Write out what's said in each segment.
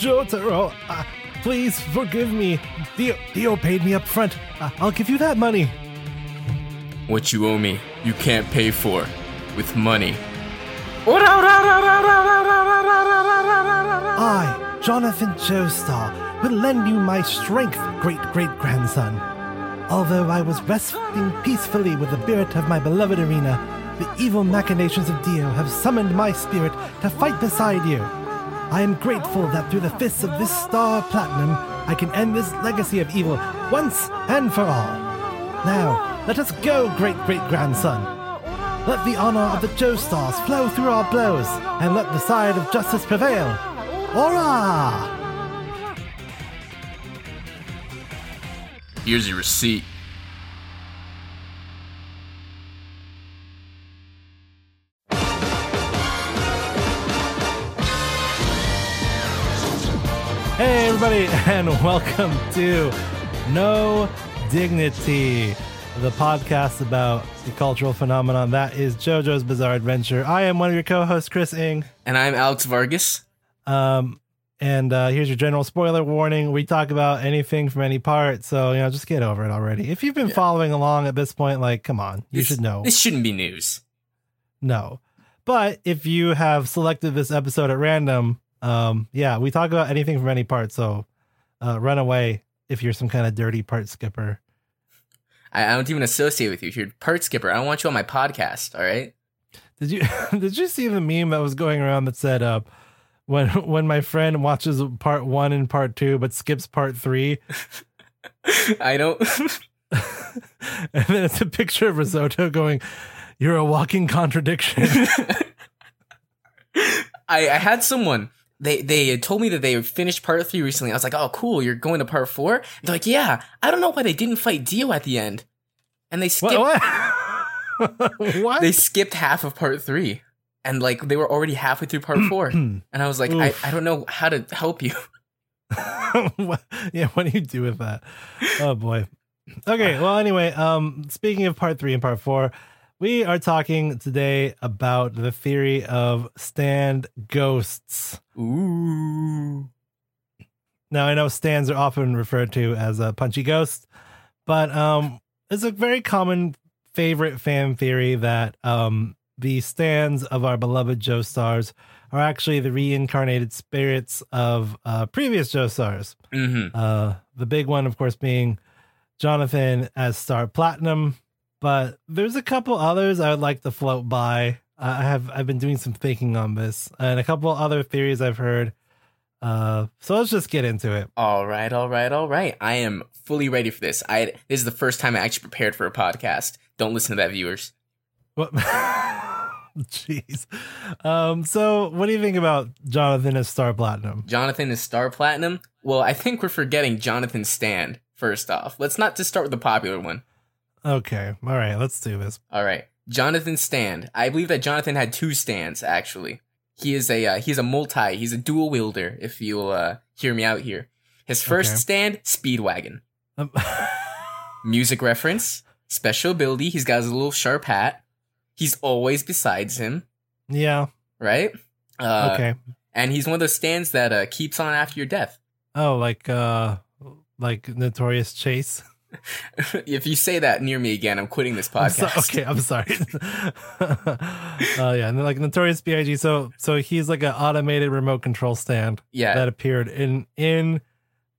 Jotaro, uh, please forgive me. Dio, Dio paid me up front. Uh, I'll give you that money. What you owe me, you can't pay for with money. I, Jonathan Joestar, will lend you my strength, great great grandson. Although I was resting peacefully with the spirit of my beloved Erina, the evil machinations of Dio have summoned my spirit to fight beside you. I am grateful that through the fists of this star platinum, I can end this legacy of evil once and for all. Now, let us go, great great grandson. Let the honor of the Joestars flow through our blows, and let the side of justice prevail. Ora! Here's your receipt. Everybody, and welcome to No Dignity, the podcast about the cultural phenomenon that is JoJo's Bizarre Adventure. I am one of your co-hosts, Chris Ing. And I'm Alex Vargas. Um, and uh, here's your general spoiler warning: we talk about anything from any part, so you know, just get over it already. If you've been following along at this point, like, come on, you This- should know. This shouldn't be news. No. But if you have selected this episode at random, um, yeah, we talk about anything from any part. So uh, run away if you're some kind of dirty part skipper. I, I don't even associate with you. If you're part skipper, I don't want you on my podcast, all right? Did you did you see the meme that was going around that said uh when when my friend watches part one and part two but skips part three, I don't. and then it's a picture of Risotto going, "You're a walking contradiction." I, I had someone. They they had told me that they had finished part three recently. I was like, oh, cool, you're going to part four? They're like, yeah. I don't know why they didn't fight Dio at the end. And they skipped what? What? what? they skipped half of part three. And like they were already halfway through part four. And I was like, I, I don't know how to help you. Yeah, what do you do with that? Oh boy. Okay, well anyway, um speaking of part 3 and part 4, we are talking today about the theory of stand ghosts. Ooh. Now I know stands are often referred to as a punchy ghost, but um it's a very common favorite fan theory that um the stands of our beloved Joestars are actually the reincarnated spirits of uh previous Joestars. Mm-hmm. Uh, the big one, of course, being Jonathan as Star Platinum. But there's a couple others I would like to float by. I have I've been doing some thinking on this, and a couple other theories I've heard. Uh, so let's just get into it. All right, all right, all right. I am fully ready for this. I this is the first time I actually prepared for a podcast. Don't listen to that, viewers. What? Jeez. Um. So, what do you think about Jonathan as Star Platinum? Jonathan is Star Platinum. Well, I think we're forgetting Jonathan Stand. First off, let's not just start with the popular one. Okay. All right. Let's do this. All right, Jonathan Stand. I believe that Jonathan had two stands actually. He is a uh, he's a multi. He's a dual wielder. If you'll uh, hear me out here, his first Okay. stand Speedwagon. Um, Music reference. Special ability. He's got his little sharp hat. He's always besides him. yeah. Right. Uh, Okay. And he's one of those stands that uh, keeps on after your death. Oh, like uh, like Notorious Chase. if you say that near me again, I'm quitting this I'm so- podcast. okay, I'm sorry. uh, yeah, and then like Notorious B.I.G. So so he's like an automated remote control stand Yeah. that appeared in in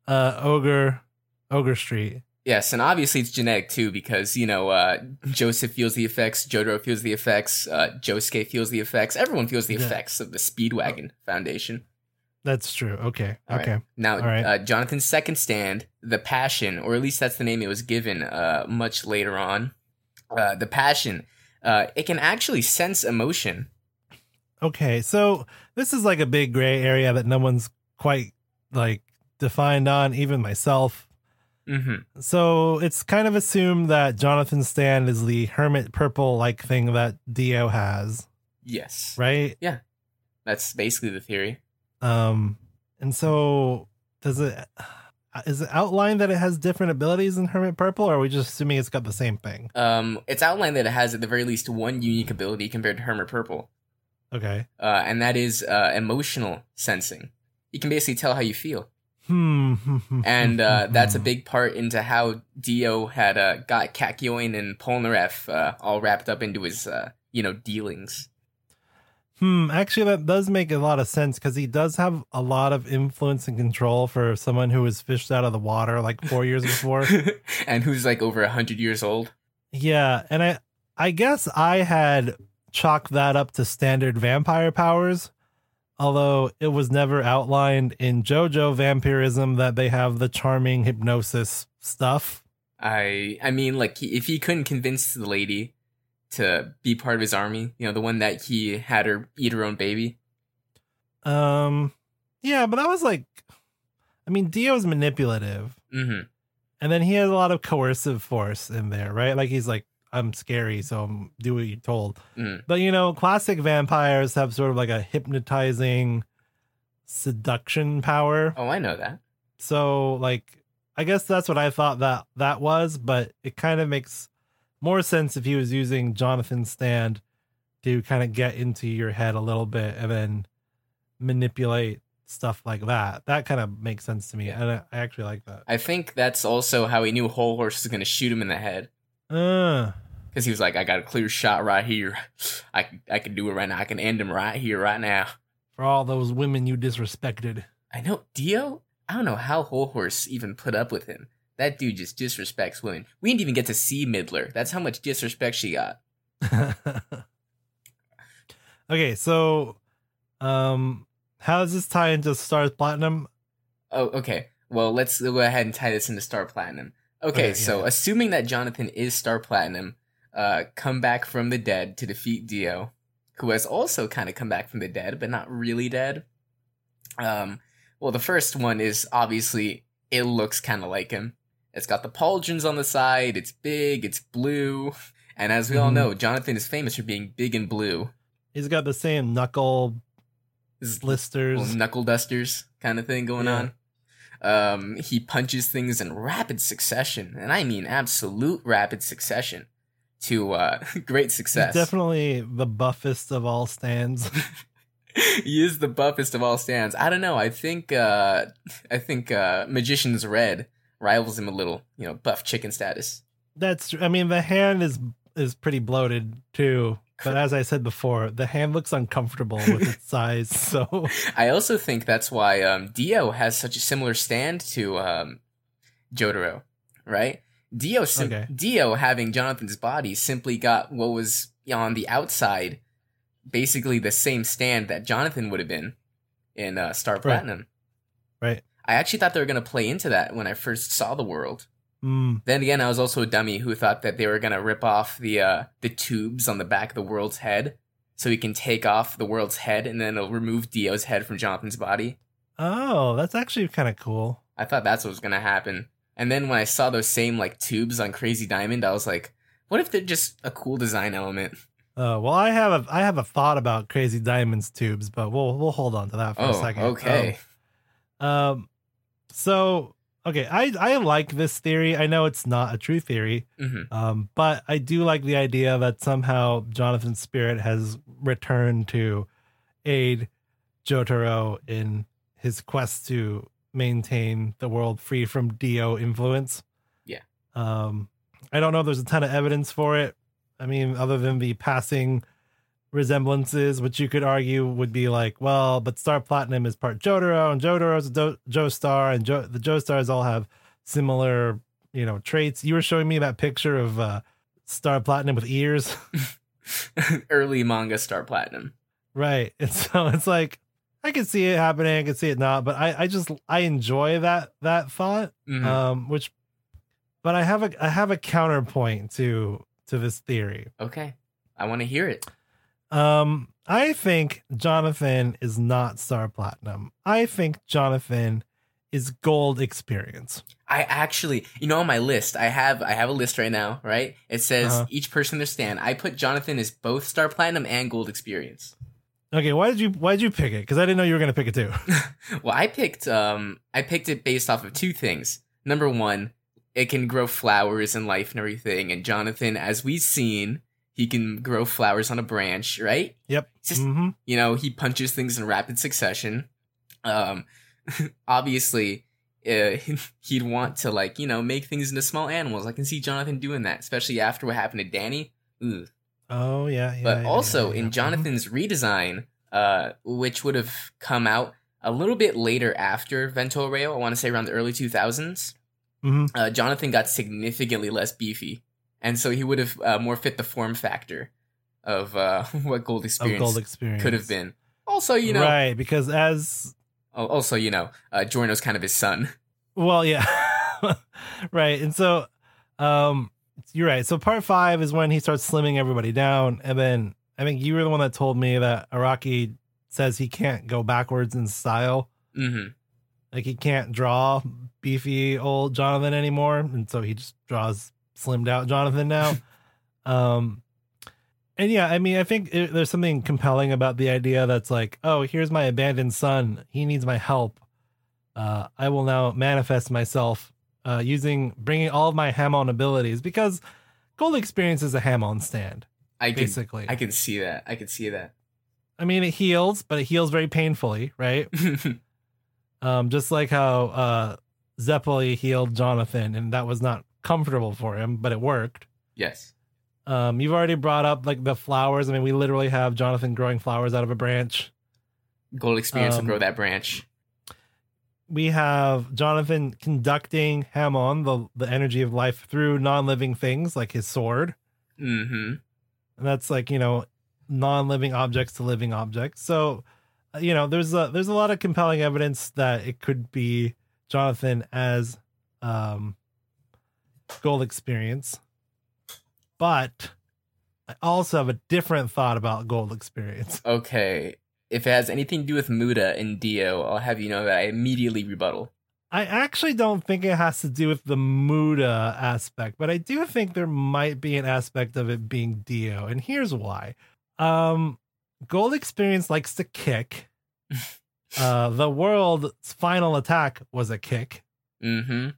uh Ogre Ogre Street. Yes, and obviously it's genetic too because you know uh, Joseph feels the effects, Jotaro feels the effects, uh, Josuke feels the effects. Everyone feels the Yeah. effects of the Speedwagon Foundation. That's true. Okay. All right. okay. Now, right. uh, Jonathan's second stand, the Passion, or at least that's the name it was given uh, much later on. Uh, the Passion, uh, it can actually sense emotion. Okay. So this is like a big gray area that no one's quite like defined on, even myself. hmm So it's kind of assumed that Jonathan's stand is the hermit purple like thing that Dio has, Yes, right? Yeah. That's basically the theory. Um, and so does it is it outlined that it has different abilities in Hermit Purple, or are we just assuming it's got the same thing? Um, it's outlined that it has at the very least one unique ability compared to Hermit Purple, Okay. uh, and that is uh, emotional sensing. He can basically tell how you feel. Hmm. and uh, that's a big part into how Dio had uh, got Kakyoin and Polnareff uh, all wrapped up into his, uh, you know, dealings. Hmm. Actually, that does make a lot of sense because he does have a lot of influence and control for someone who was fished out of the water like four years before. and who's like over a hundred years old. Yeah, and I, I guess I had chalked that up to standard vampire powers, although it was never outlined in JoJo vampirism that they have the charming hypnosis stuff. I, I mean, like if he couldn't convince the lady to be part of his army, you know, the one that he had her eat her own baby. Um, yeah, but that was like, I mean, Dio's manipulative. Mm-hmm. And then he has a lot of coercive force in there, right? Like he's like, I'm scary, so I'm do what you're told. Mm. But you know, classic vampires have sort of like a hypnotizing seduction power. Oh, I know that. So like I guess that's what I thought that that was, but it kind of makes more sense if he was using Jonathan's stand to kind of get into your head a little bit and then manipulate stuff like that. That kind of makes sense to me, and I, I actually like that. I think that's also how he knew Hol Horse was going to shoot him in the head. Uh, Because he was like, I got a clear shot right here. I, I can do it right now. I can end him right here, right now. for all those women you disrespected. I know Dio. I don't know how Hol Horse even put up with him. That dude just disrespects women. We didn't even get to see Midler. That's how much disrespect she got. okay, so um how does this tie into Star Platinum? Oh, okay. Well, let's go ahead and tie this into Star Platinum. Okay, Okay, so yeah. assuming that Jonathan is Star Platinum, uh, come back from the dead to defeat Dio, who has also kind of come back from the dead, but not really dead. Um, well, the first one is obviously it looks kind of like him. It's got the pauldrons on the side. It's big. It's blue. And as we all Mhm. know, Jonathan is famous for being big and blue. He's got the same knuckle blisters. knuckle dusters kind of thing going Yeah. on. Um, he punches things in rapid succession, and I mean absolute rapid succession to uh, great He's success. definitely the buffest of all stands. he is the buffest of all stands. I don't know. I think uh, I think uh, Magician's Red rivals him a little. You know, buff chicken status. That's tr- I mean the hand is is pretty bloated too. But as I said before, the hand looks uncomfortable with its size. So I also think that's why um, Dio has such a similar stand to um, Jotaro, right? Dio, sim- Okay. Dio having Jonathan's body simply got what was on the outside, basically the same stand that Jonathan would have been in uh, Star Platinum. right. I actually thought they were going to play into that when I first saw the world. Mm, Then again, I was also a dummy who thought that they were going to rip off the uh, the tubes on the back of the world's head, so he can take off the world's head and then it'll remove Dio's head from Jonathan's body. oh, that's actually kind of cool. I thought that's what was gonna happen. And then when I saw those same like tubes on Crazy Diamond, I was like, what if they're just a cool design element? Uh, well, I have a I have a thought about Crazy Diamonds tubes, but we'll we'll hold on to that for a Oh, second. okay. Um, um, so okay, I I like this theory. I know it's not a true theory, hmm um, but I do like the idea that somehow Jonathan's spirit has returned to aid Jotaro in his quest to maintain the world free from Dio influence. Yeah. Um, I don't know if there's a ton of evidence for it. I mean, other than the passing resemblances, which you could argue would be like, well, but Star Platinum is part Jotaro, and Jotaro's a Do- Joestar, and jo- the Joestars all have similar, you know, traits. You were showing me that picture of uh, Star Platinum with ears, Early manga Star Platinum. right? And so it's like I can see it happening, I can see it not, but I, I just I enjoy that that thought. Mhm. Um, which, but I have a I have a counterpoint to to this theory. okay, I want to hear it. Um, I think Jonathan is not Star Platinum. I think Jonathan is Gold Experience. I actually, you know, on my list, I have I have a list right now. Right, it says Uh-huh. each person their stand. I put Jonathan as both Star Platinum and Gold Experience. Okay, why did you why did you pick it? Because I didn't know you were gonna pick it too. well, I picked um I picked it based off of two things. Number one, it can grow flowers and life and everything, and Jonathan, as we've seen, he can grow flowers on a branch, right? Yep. Just hmm you know, he punches things in rapid succession. Um obviously uh, he'd want to like you know make things into small animals. I can see Jonathan doing that, especially after what happened to Danny. Ugh. Oh yeah, yeah but yeah, also yeah, in Jonathan's redesign, uh, which would have come out a little bit later after Vento Aureo, I want to say around the early 2000s, Mhm. uh, Jonathan got significantly less beefy. And so he would have uh, more fit the form factor of uh, what Gold Experience gold experience could have been. Also, you know, right because as also, you know, uh, Giorno's kind of his son. Well, yeah. right. And so um you're right. So part 5 is when he starts slimming everybody down and then I think you were the one that told me that Araki says he can't go backwards in style. hmm Like he can't draw beefy old Jonathan anymore and so he just draws slimmed out Jonathan now. um and yeah, I mean, I think it, there's something compelling about the idea that's like, oh, here's my abandoned son. He needs my help. Uh, I will now manifest myself uh, using bringing all of my Hamon abilities because Gold Experience is a Hamon stand, I can, basically. I can see that. I can see that. I mean, it heals, but it heals very painfully, right? Um, just like how uh, Zeppeli healed Jonathan, and that was not comfortable for him, but it worked. yes. Um, you've already brought up like the flowers. I mean, we literally have Jonathan growing flowers out of a branch. Gold Experience Um, will grow that branch. We have Jonathan conducting Hamon, the the energy of life, through non-living things like his sword, hmm and that's like you know non-living objects to living objects. So, uh, you know, there's a there's a lot of compelling evidence that it could be Jonathan as um, Gold Experience, but I also have a different thought about Gold Experience. Okay. If it has anything to do with Muda and Dio, I'll have you know that I immediately rebuttal. I actually don't think it has to do with the Muda aspect, but I do think there might be an aspect of it being Dio, and here's why. Um, Gold Experience likes to kick. uh, the world's final attack was a kick. hmm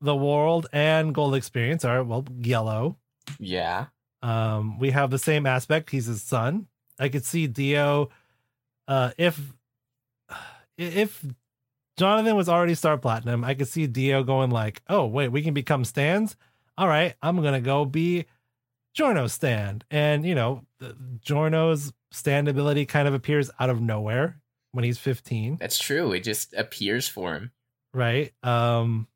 The world and Gold Experience are well yellow. Yeah. Um, we have the same aspect. He's his son. I could see Dio. Uh, if if Jonathan was already Star Platinum, I could see Dio going like, "Oh wait, we can become stands. All right, I'm gonna go be Giorno stand." And you know, the- Giorno's stand ability kind of appears out of nowhere when he's 15, That's true. It just appears for him. right? Um,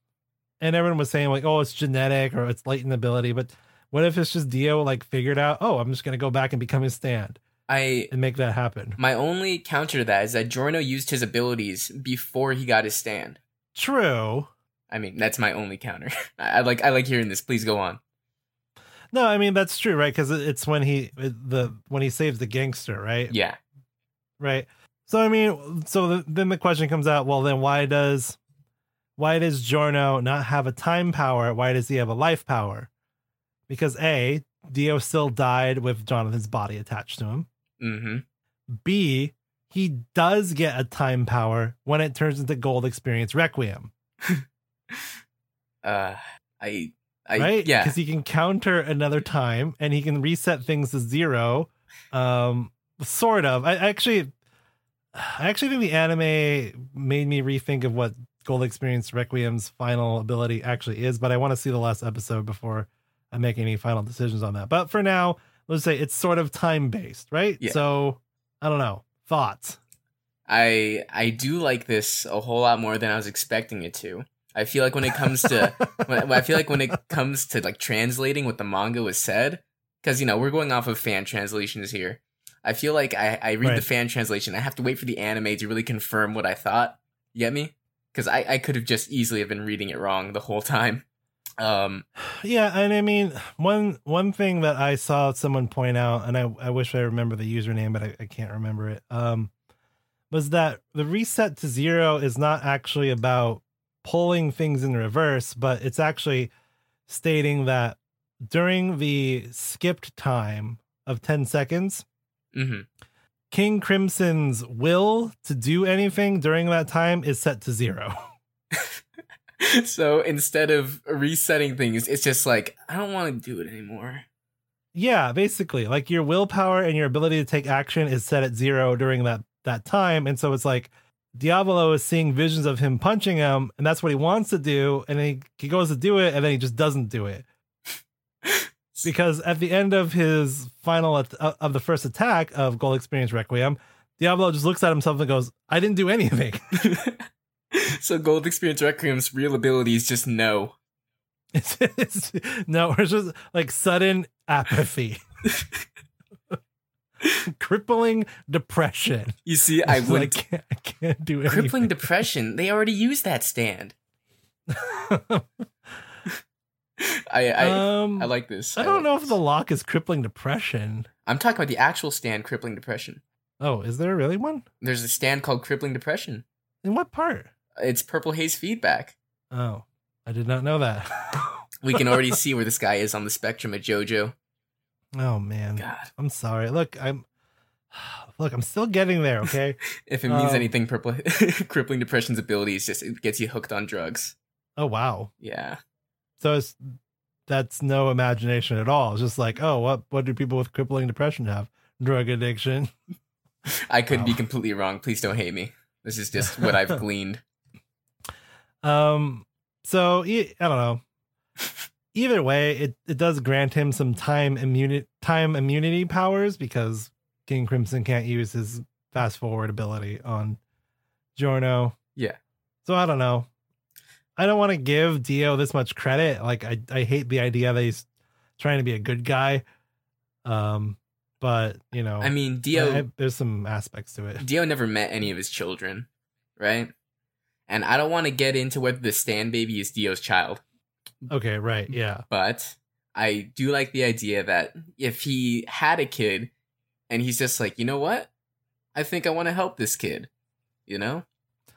and everyone was saying like, "Oh, it's genetic or it's latent ability," but what if it's just Dio like figured out, "Oh, I'm just gonna go back and become his stand." I and make that happen. my only counter to that is that Giorno used his abilities before he got his stand. True. I mean, that's my only counter. I, I like I like hearing this. Please go on. No, I mean that's true, right? Because it's when he uh, the when he saves the gangster, right? Yeah. Right. So I mean, so the, then the question comes out. Well, then why does why does Giorno not have a time power? Why does he have a life power? Because a Dio still died with Jonathan's body attached to him. hmm B he does get a time power when it turns into Gold Experience Requiem, Uh, I I right? yeah. because he can counter another time and he can reset things to zero. Um, sort of. I actually, I actually think the anime made me rethink of what Gold Experience Requiem's final ability actually is, but I want to see the last episode before I make any final decisions on that. But for now, let's say it's sort of time based, right? Yeah. So I don't know. Thoughts? I I do like this a whole lot more than I was expecting it to. I feel like when it comes to when, I feel like when it comes to like translating what the manga was said, because you know we're going off of fan translations here. I feel like I, I read Right. the fan translation. I have to wait for the anime to really confirm what I thought. You get me? Because I, I could have just easily have been reading it wrong the whole time. Um, Yeah, and I mean one one thing that I saw someone point out, and I, I wish I remember the username, but I, I can't remember it. Um, was that the reset to zero is not actually about pulling things in reverse, but it's actually stating that during the skipped time of ten seconds, mhm. King Crimson's will to do anything during that time is set to zero. so instead of resetting things, it's just like I don't want to do it anymore. Yeah, basically, like your willpower and your ability to take action is set at zero during that that time, and so it's like Diavolo is seeing visions of him punching him, and that's what he wants to do. And then he, he goes to do it, and then he just doesn't do it. Because at the end of his final at- uh, of the first attack of Gold Experience Requiem, Diavolo just looks at himself and goes, "I didn't do anything." so Gold Experience Requiem's real ability is just no. It's, it's no, it's just like sudden apathy, crippling depression. You see, I would can't, I can't do anything. crippling depression. They already used that stand. I I, um, I like this. I don't like know if the lock is crippling depression. I'm talking about the actual stand crippling depression. Oh, is there really one? There's a stand called crippling depression. In what part? It's purple haze feedback. Oh, I did not know that. We can already see where this guy is on the spectrum at JoJo. oh man, God, I'm sorry. Look, I'm look, I'm still getting there. Okay. if it means Um, anything, purple crippling depression's ability is just it gets you hooked on drugs. oh wow. Yeah, So it's that's no imagination at all. It's just like, oh, what what do people with crippling depression have? Drug addiction. I could be completely wrong. Please don't hate me. This is just what I've gleaned. Um. So I don't know. Either way, it, it does grant him some time immunity time immunity powers because King Crimson can't use his fast forward ability on Giorno. Yeah. So I don't know. I don't want to give Dio this much credit. Like I, I hate the idea that he's trying to be a good guy. Um, but you know, I mean, Dio I- I- there's some aspects to it. Dio never met any of his children, right? And I don't want to get into whether the stand baby is Dio's child, Okay, right, yeah, but I do like the idea that if he had a kid and he's just like, you know what? I think I want to help this kid, you know?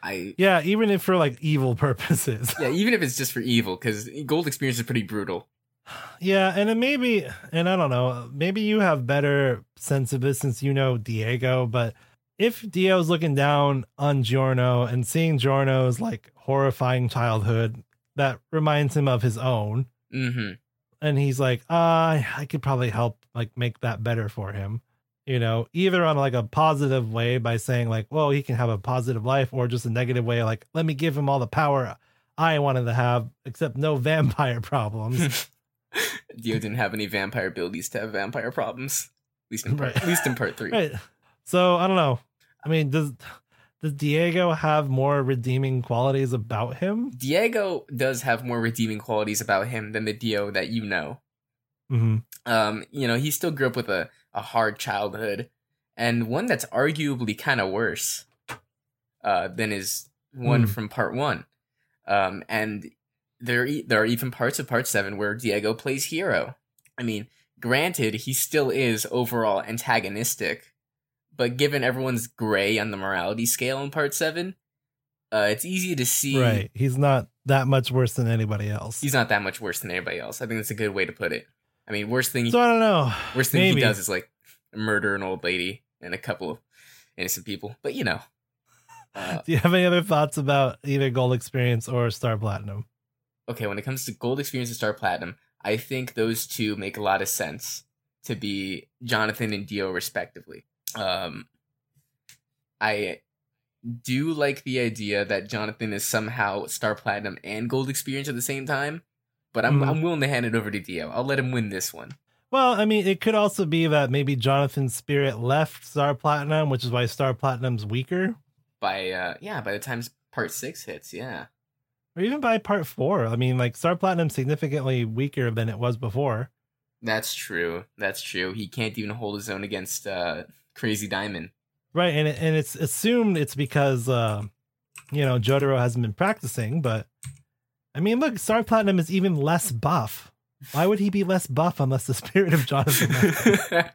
I, yeah. Even if for like evil purposes. yeah, even if it's just for evil, because Gold Experience is pretty brutal. Yeah, and then maybe, and I don't know, maybe you have better sense of this since you know Diego, but if Dio's looking down on Giorno and seeing Giorno's like horrifying childhood that reminds him of his own, Mm-hmm. and he's like, uh, I could probably help like make that better for him. You know, either on like a positive way by saying like, well, he can have a positive life, or just a negative way, like, let me give him all the power I wanted to have, except no vampire problems. Dio didn't have any vampire abilities to have vampire problems. At least in part, Right. at least in part three. Right. So I don't know. I mean, does does Diego have more redeeming qualities about him? Diego does have more redeeming qualities about him than the Dio that you know. Mm-hmm. Um, you know, he still grew up with a, a hard childhood, and one that's arguably kind of worse uh, than his one Hmm. from part one. Um, and there e- there are even parts of part seven where Diego plays hero. I mean, granted, he still is overall antagonistic, but given everyone's gray on the morality scale in part seven, uh, it's easy to see Right. He's not that much worse than anybody else. he's not that much worse than anybody else. I think that's a good way to put it. I mean, worst thing so I don't know. worst thing Maybe. he does is like murder an old lady and a couple of innocent people. But you know, uh, Do you have any other thoughts about either Gold Experience or Star Platinum? okay, when it comes to Gold Experience and Star Platinum, I think those two make a lot of sense to be Jonathan and Dio respectively. Um, I do like the idea that Jonathan is somehow Star Platinum and Gold Experience at the same time, but I'm Mhm. I'm willing to hand it over to Dio. I'll let him win this one. Well, I mean, it could also be that maybe Jonathan's spirit left Star Platinum, which is why Star Platinum's weaker, By uh, yeah, by the time Part Six hits, yeah. or even by part four. I mean, like Star Platinum's significantly weaker than it was before. That's true. That's true. He can't even hold his own against uh, Crazy Diamond. Right, and it, and it's assumed it's because uh, you know Jotaro hasn't been practicing, but I mean, look, Star Platinum is even less buff. Why would he be less buff unless the spirit of Jonathan?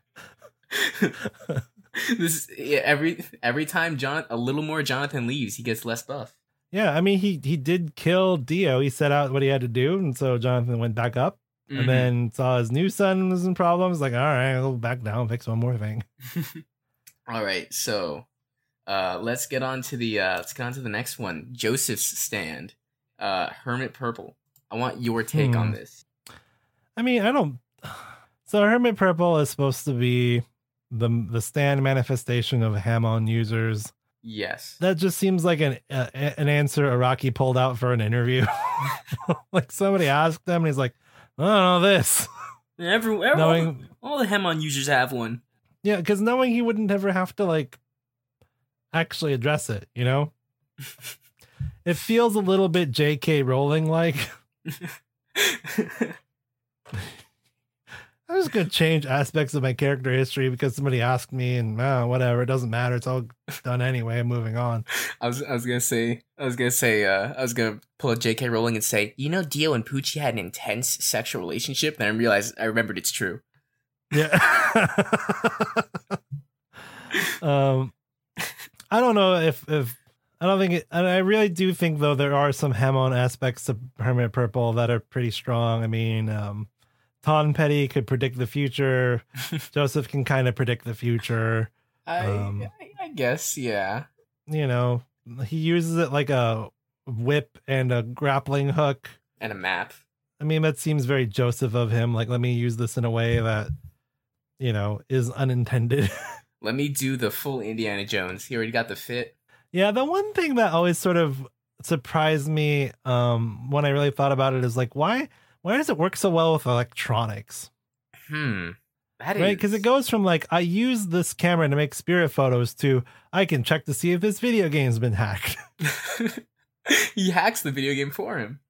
this is yeah, every every time John a little more Jonathan leaves, he gets less buff. yeah, I mean, he he did kill Dio. He set out what he had to do, and so Jonathan went back up, Mhm. and then saw his new son was in problems. Like, all right, I'll go back down, fix one more thing. All right, so uh, let's get on to the uh, let's get on to the next one. Joseph's stand, uh, Hermit Purple. I want your take on Hmm. this. I mean, I don't. So Hermit Purple is supposed to be the the stand manifestation of Hamon users Yes. That just seems like an uh, an answer Araki pulled out for an interview. like somebody asked him, and he's like, "I don't know this." Every, every Knowing- all, all the Hamon users have one. Yeah, because knowing he wouldn't ever have to like actually address it, you know, it feels a little bit J.K. Rowling like. I'm just gonna change aspects of my character history because somebody asked me, and uh, whatever, it doesn't matter. It's all done anyway. I'm moving on. I was I was gonna say I was gonna say uh, I was gonna pull a J.K. Rowling and say you know Dio and Pucci had an intense sexual relationship. Then I realized I remembered it's true. Yeah. um, I don't know if if I don't think it, and I really do think though there are some Hamon aspects of Hermit Purple that are pretty strong. I mean, um, Tonpetty could predict the future. Joseph can kind of predict the future. I, Um, I I guess yeah. You know, he uses it like a whip and a grappling hook. And a map. I mean, that seems very Joseph of him. Like, let me use this in a way that, you know, is unintended. Let me do the full Indiana Jones. He already got the fit. Yeah, the one thing that always sort of surprised me um, when I really thought about it is like, why why does it work so well with electronics? Hmm. That Right? Because is- it goes from like, I use this camera to make spirit photos to I can check to see if this video game's been hacked. he hacks the video game for him.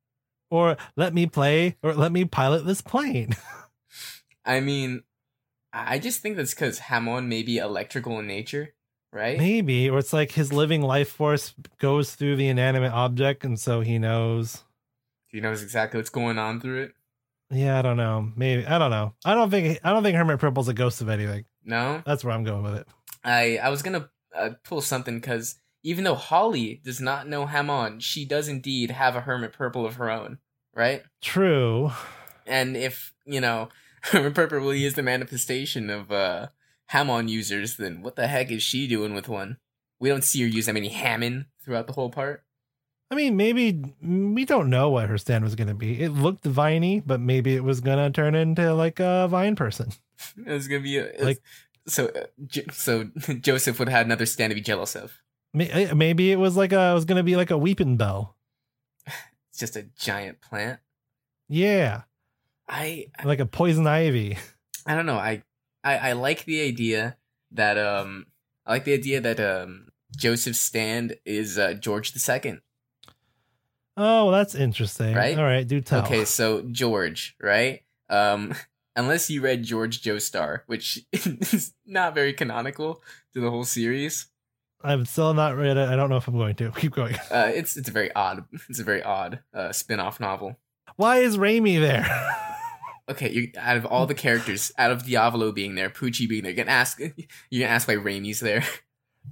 or let me play or let me pilot this plane. I mean, I I just think that's because Hamon may be electrical in nature, right? Maybe, or it's like his living life force goes through the inanimate object, and so he knows. He knows exactly what's going on through it. Yeah, I don't know. Maybe I don't know. I don't think I don't think Hermit Purple's a ghost of anything. No, That's where I'm going with it. I I was gonna uh, pull something because even though Holly does not know Hamon, she does indeed have a Hermit Purple of her own, right? True. And if you know Hermit Purple really is the manifestation of uh Hamon users, then what the heck is she doing with one? We don't see her use that many Hamon throughout the whole part. I mean, maybe we don't know what her stand was going to be. It looked viney, but maybe it was going to turn into like a vine person. it was gonna be a, Like- so. Uh, so Joseph would have had another stand to be jealous of. Eh, Maybe it was like a it was going to be like a weeping bell. It's just a giant plant. Yeah, I like a poison ivy. I don't know. I, I I like the idea that um I like the idea that um Joseph's stand is uh, George the Second. Oh, well, that's interesting. Right? All right, do tell. Okay, so George, right? Um, unless you read George Joestar, which is not very canonical to the whole series. I've still not read it. I don't know if I'm going to. Keep going. Uh, it's it's a very odd it's a very odd uh, spin-off novel. Why is Reimi there? Okay, you out of all the characters, out of Diavolo being there, Pucci being there, you're gonna ask you can ask why Reimi's there.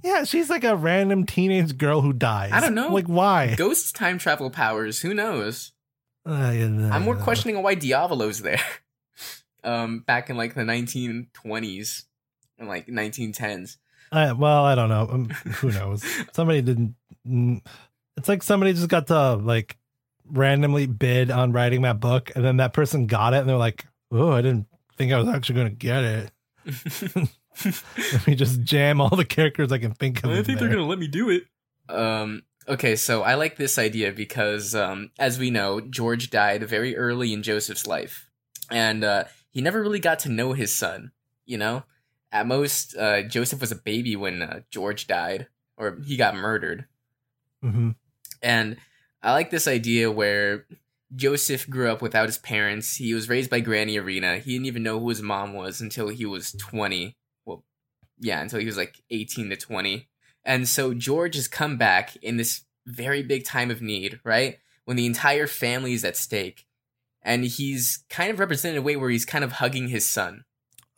yeah, she's like a random teenage girl who dies. I don't know. Like why? Ghost time travel powers, who knows? Uh, yeah, I'm more uh, questioning why Diavolo's there. Um, back in like the 1920s and like 1910s. I, well, I don't know. Um, who knows? Somebody didn't. mm, It's like somebody just got to like randomly bid on writing that book, and then that person got it, and they're like, "Oh, I didn't think I was actually going to get it." Let me just jam all the characters I can think of. in there. They're gonna let me do it. Um. Okay, so I like this idea because, um, as we know, George died very early in Joseph's life, and uh, he never really got to know his son. You know, at most, uh, Joseph was a baby when uh, George died, or he got murdered. Mhm. And I like this idea where Joseph grew up without his parents. He was raised by Granny Erina. He didn't even know who his mom was until he was 20. Well, yeah, until he was like 18 to 20. And so George has come back in this very big time of need, right? When the entire family is at stake. And he's kind of represented in a way where he's kind of hugging his son,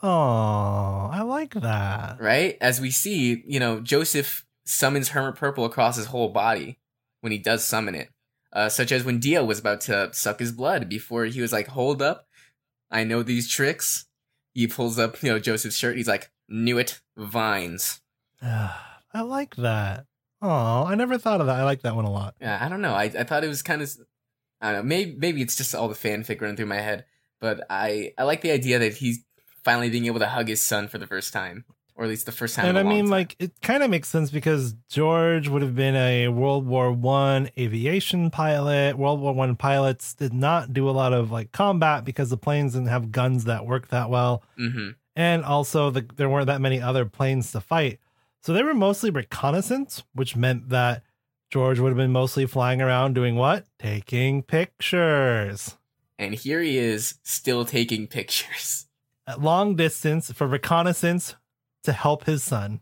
Oh, I like that. right? As we see, you know, Joseph summons Hermit Purple across his whole body when he does summon it. Uh, such as when Dio was about to suck his blood before he was like, hold up, I know these tricks. He pulls up, you know, Joseph's shirt. He's like, knew it, vines. I like that. Oh, I never thought of that. I like that one a lot. Yeah, I don't know. I, I thought it was kind of, I don't know. Maybe maybe it's just all the fanfic running through my head, but I I like the idea that he's finally being able to hug his son for the first time. Or at least the first time. and I in a long mean, time. like, it kind of makes sense because George would have been a World War One aviation pilot. World War One pilots did not do a lot of like combat because the planes didn't have guns that worked that well, hmm and also the, there weren't that many other planes to fight. So they were mostly reconnaissance, which meant that George would have been mostly flying around doing what? Taking pictures and here he is, still taking pictures. at long distance for reconnaissance to help his son.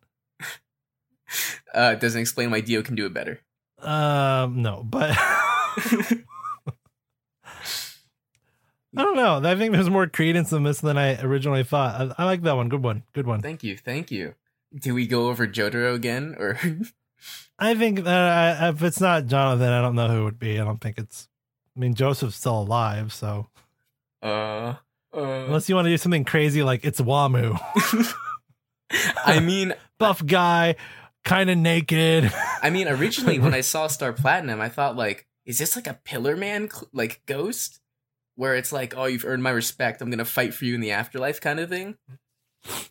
Uh, doesn't explain why Dio can do it better. Um, no, but I don't know. I think there's more credence in this than I originally thought. I, I like that one. Good one. Good one. Thank you, thank you. Do we go over Jotaro again, or I think that uh, if it's not Jonathan, I don't know who it would be. I don't think it's. I mean, Joseph's still alive, so uh, uh unless you want to do something crazy like it's Wamuu, I mean, buff guy, kind of naked. I mean, originally when I saw Star Platinum, I thought like, is this like a Pillar Man cl- like ghost, where it's like, oh, you've earned my respect, I'm gonna fight for you in the afterlife kind of thing.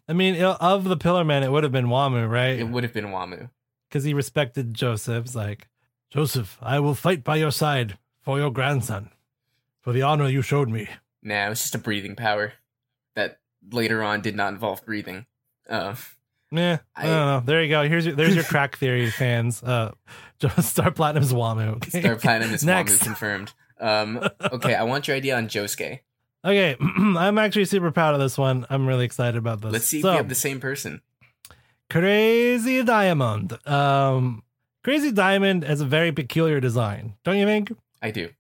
I mean, of the Pillar Man, it would have been Wamuu, right? It would have been Wamuu. Because he respected Joseph's like, Joseph, I will fight by your side for your grandson, for the honor you showed me. Nah, it was just a breathing power that later on did not involve breathing. Uh, Yeah, I, I- don't know. There you go. Here's your there's your crack theory fans. Uh, Star Platinum's Wamuu. Okay? Star Platinum is Next. Wamu confirmed. Um, okay, I want your idea on Josuke. Okay, I'm actually super proud of this one. I'm really excited about this. Let's see if So, we have the same person. Crazy Diamond. Um, Crazy Diamond has a very peculiar design, don't you think? I do.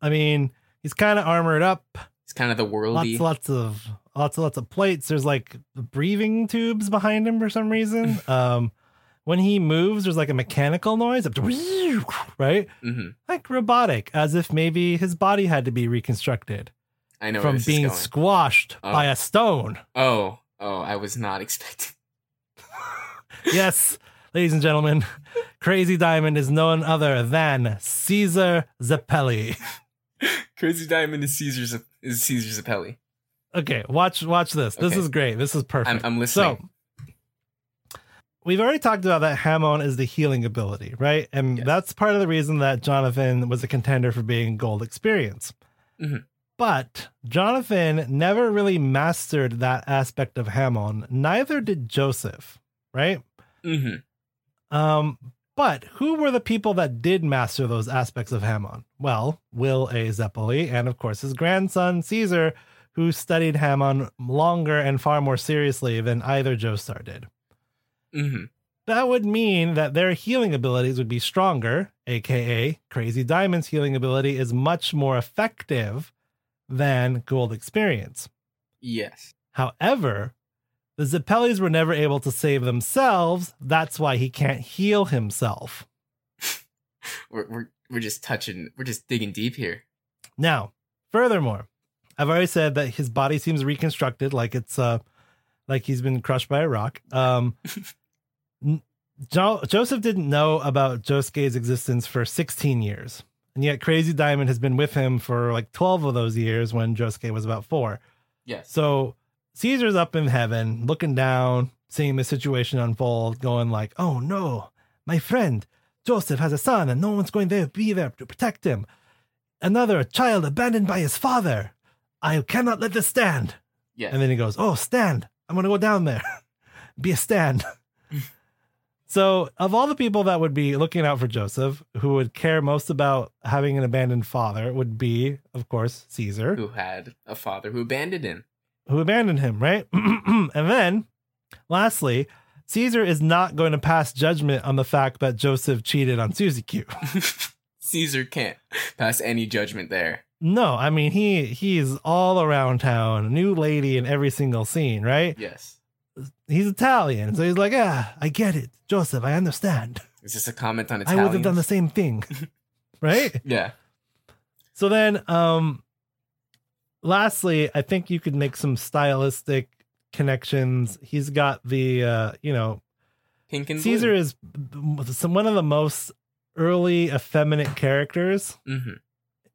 I mean, he's kind of armored up. It's kind of the Lots, worldy. lots of lots, and lots of plates. There's like breathing tubes behind him for some reason. um, when he moves, there's like a mechanical noise, right? hmm Like robotic, as if maybe his body had to be reconstructed I know from being squashed Oh. by a stone. oh, oh, I was not expecting. yes, ladies and gentlemen, Crazy Diamond is none other than Caesar Zeppeli. Crazy Diamond is Caesar is Caesar Zeppeli. Okay, watch watch this. This is great. This is perfect. I'm, I'm listening. So we've already talked about that Hamon is the healing ability, right? And Yes. that's part of the reason that Jonathan was a contender for being gold experience. Mhm. But Jonathan never really mastered that aspect of Hamon. Neither did Joseph, right? hmm Um, but who were the people that did master those aspects of Hamon? Well, Will A. Zeppeli, and of course his grandson Caesar, who studied Hamon longer and far more seriously than either Joestar did. hmm That would mean that their healing abilities would be stronger, aka Crazy Diamond's healing ability is much more effective than Gold Experience. Yes. However, the Zeppelis were never able to save themselves. That's why he can't heal himself. We're we're we're just touching. We're just digging deep here. Now, furthermore, I've already said that his body seems reconstructed like it's uh like he's been crushed by a rock. Um jo- Joseph didn't know about Josuke's existence for 16 years. And yet Crazy Diamond has been with him for like 12 of those years when Josuke was about 4. Yes. So Caesar's up in heaven, looking down, seeing the situation unfold, going like, "Oh no, my friend Joseph has a son, and no one's going to be there to protect him. Another child abandoned by his father. I cannot let this stand." yes. And then he goes, "Oh, stand! I'm gonna go down there, be a stand." so, of all the people that would be looking out for Joseph, who would care most about having an abandoned father, would be, of course, Caesar who had a father who abandoned him. who abandoned him, right? and then, lastly, Caesar is not going to pass judgment on the fact that Joseph cheated on Suzi Q. Caesar can't pass any judgment there. no, I mean he he's all around town, new lady in every single scene, right? Yes. He's Italian, so he's like, ah, I get it, Joseph, I understand. Is this a comment on Italian? I would have done the same thing, right? Yeah. So then, um, lastly, I think you could make some stylistic connections. He's got the, uh, you know, Pink and Caesar is some one of the most early effeminate characters hmm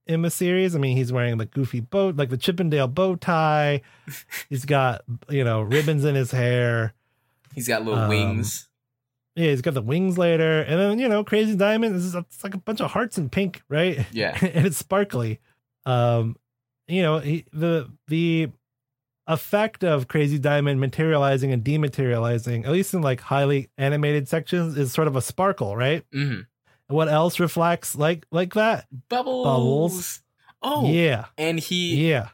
in the series. I mean, he's wearing the goofy boat, like the Chippendale bow tie. He's got you know ribbons in his hair. He's got little Um, wings. Yeah, he's got the wings later, and then you know, Crazy Diamond is it's like a bunch of hearts in pink, right? Yeah. and it's sparkly. Um, you know, he, the the effect of Crazy Diamond materializing and dematerializing, at least in like highly animated sections, is sort of a sparkle, right? hmm What else reflects like like that? Bubbles. Bubbles. Oh. Yeah, And he yeah.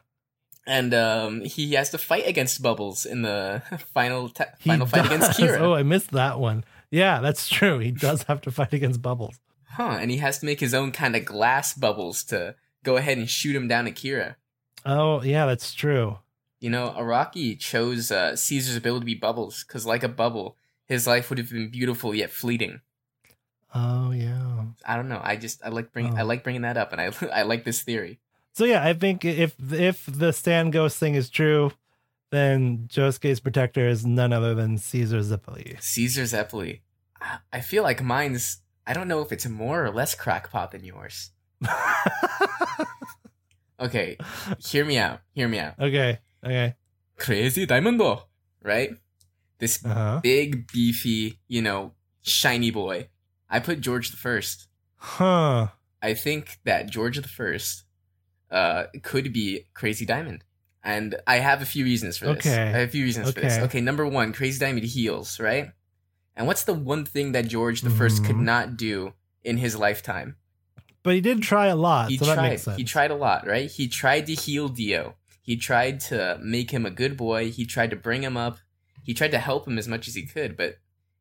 and um he has to fight against Bubbles in the final ta- He final fight against does. Kira. Oh, I missed that one. Yeah, that's true. He does have to fight against Bubbles. Huh, and he has to make his own kind of glass bubbles to go ahead and shoot him down at Kira. Oh, yeah, that's true. You know, Araki chose uh, Caesar's ability to be bubbles because, like a bubble, his life would have been beautiful yet fleeting. Oh, yeah. I don't know. I just I like bringing I Oh. like bringing that up, and I I like this theory. So yeah, I think if if the Stand Ghost thing is true, then Josuke's protector is none other than Caesar Zipoli. Caesar Zeppeli. I- I feel like mine's. I don't know if it's more or less crackpot than yours. Okay, hear me out. Hear me out. okay. Okay. Crazy Diamondo, right? This Uh huh. big, beefy, you know, shiny boy. I put George the First. Huh. I think that George the First uh, could be Crazy Diamond. And I have a few reasons for this. Okay. I have a few reasons for this. Okay. Okay, number one, Crazy Diamond heals, right? And what's the one thing that George the 1st could Mhm. not do in his lifetime? But he did try a lot, He so that tried. makes sense. He tried a lot, right? He tried to heal Dio. He tried to make him a good boy. He tried to bring him up. He tried to help him as much as he could, but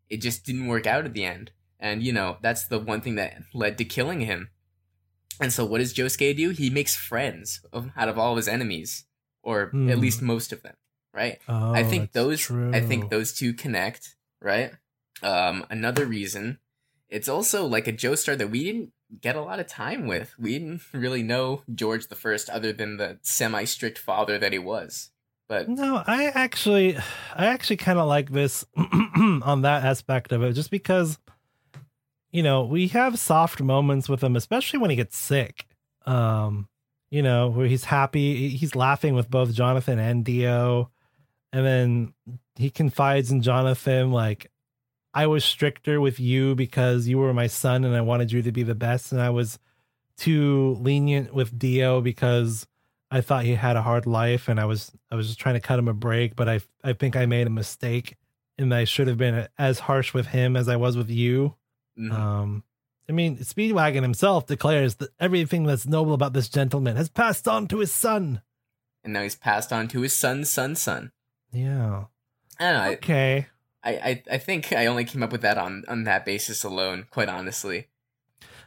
it just didn't work out at the end. And you know, that's the one thing that led to killing him. And so what does Josuke do? He makes friends of, out of all of his enemies, or Hmm. at least most of them, right? Oh, I think those True. I think those two connect, right? Um, another reason, it's also like a Joe Joestar that we didn't get a lot of time with. We didn't really know George the First other than the semi-strict father that he was. But No, I actually, I actually kind of like this on that aspect of it, just because, you know, we have soft moments with him, especially when he gets sick. Um, you know, where he's happy, he's laughing with both Jonathan and Dio, and then he confides in Jonathan like, "I was stricter with you because you were my son, and I wanted you to be the best, and I was too lenient with Dio because." I thought he had a hard life and I was I was just trying to cut him a break, but I I think I made a mistake and I should have been as harsh with him as I was with you. Mhm. Um I mean, Speedwagon himself declares that everything that's noble about this gentleman has passed on to his son. and now he's passed on to his son's son's son. Yeah. I don't know. Okay. I, I I think I only came up with that on on that basis alone. Quite honestly,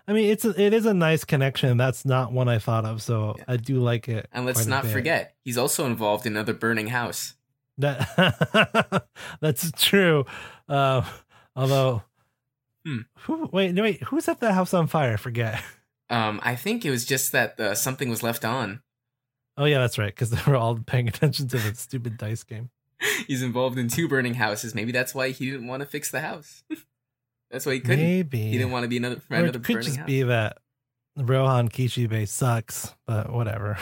I mean, it's a, it is a nice connection. That's not one I thought of, so Yeah. I do like it. and let's not forget he's also involved in another burning house. That that's true. Uh, although, Hmm. who? Wait, no, wait. Who set the house on fire? I forget. Um, I think it was just that uh, something was left on. Oh yeah, that's right. Because they were all paying attention to the stupid dice game. He's involved in two burning houses. Maybe that's why he didn't want to fix the house. that's why he couldn't. Maybe He didn't want to be another Or another it could just house. be that Rohan Kishibe sucks, but whatever.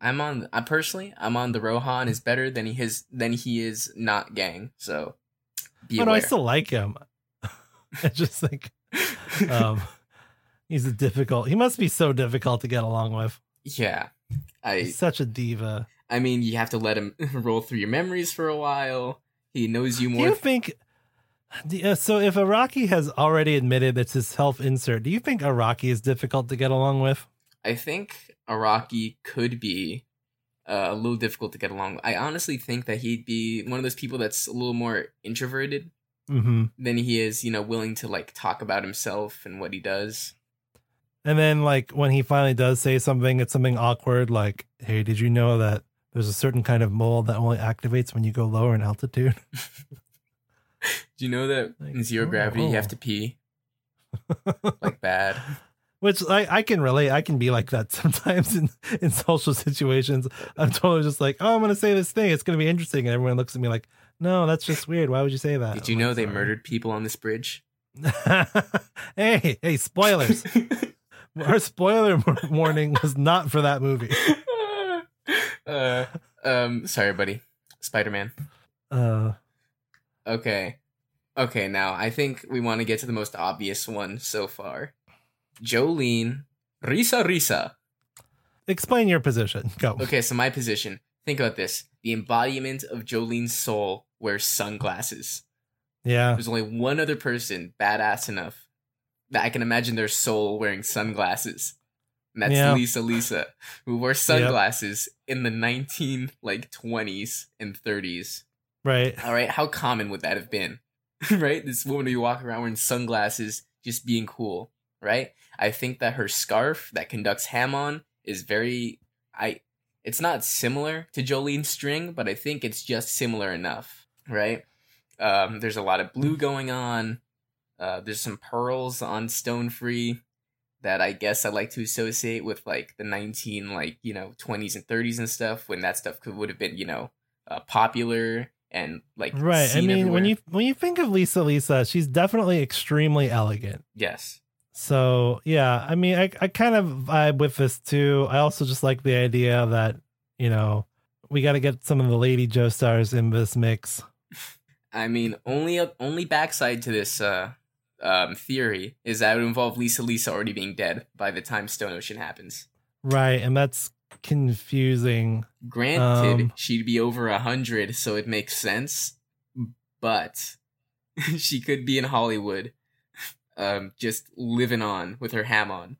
I'm on. I personally, I'm on the Rohan is better than he is than he is not gang. So be Oh, no, I still like him. I just think um, he's a difficult. He must be so difficult to get along with. yeah, I He's such a diva. I mean, you have to let him roll through your memories for a while. He knows you more. Do you think? So if Araki has already admitted it's his self insert, do you think Araki is difficult to get along with? I think Araki could be uh, a little difficult to get along. with. I honestly think that he'd be one of those people that's a little more introverted Mm-hmm. than he is, you know, willing to like talk about himself and what he does. And then, like, when he finally does say something, it's something awkward, like, hey, did you know that there's a certain kind of mold that only activates when you go lower in altitude? Do you know that Like, in zero oh. gravity you have to pee like bad? Which I, I can relate. I can be like that sometimes in, in social situations. I'm totally just like, oh, I'm going to say this thing. It's going to be interesting. And everyone looks at me like, no, that's just weird. Why would you say that? Did you know they murdered people on this bridge? hey, hey, spoilers. Our spoiler warning was not for that movie. uh, um, sorry, buddy. Spider Man. Uh, Okay. Okay, now I think we want to get to the most obvious one so far. Jolyne, Lisa Lisa. Explain your position. Go. Okay, so my position. Think about this. The embodiment of Jolyne's soul wears sunglasses. Yeah. There's only one other person badass enough that I can imagine their soul wearing sunglasses. And that's Yeah. Lisa Lisa, who wore sunglasses in the 19 like 20s and 30s. Right. All right, how common would that have been? right? This woman who you walk around wearing sunglasses, just being cool, right? I think that her scarf that conducts Hamon is very I it's not similar to Jolyne's string, but I think it's just similar enough, right? Um, there's a lot of blue going on. Uh, there's some pearls on Stone Free that I guess I like to associate with like the 19 like you know 20s and 30s and stuff when that stuff could would have been you know uh, popular and like Right. I mean, when you when you think of Lisa Lisa, she's definitely extremely elegant. yes So yeah, I mean, I I kind of vibe with this too. I also just like the idea that you know we got to get some of the lady Joestars in this mix. I mean, only only backside to this uh, um, theory is that it would involve Lisa Lisa already being dead by the time Stone Ocean happens. Right, and that's confusing. Granted, Um, she'd be over a hundred, so it makes sense. But she could be in Hollywood, um, just living on with her Hamon.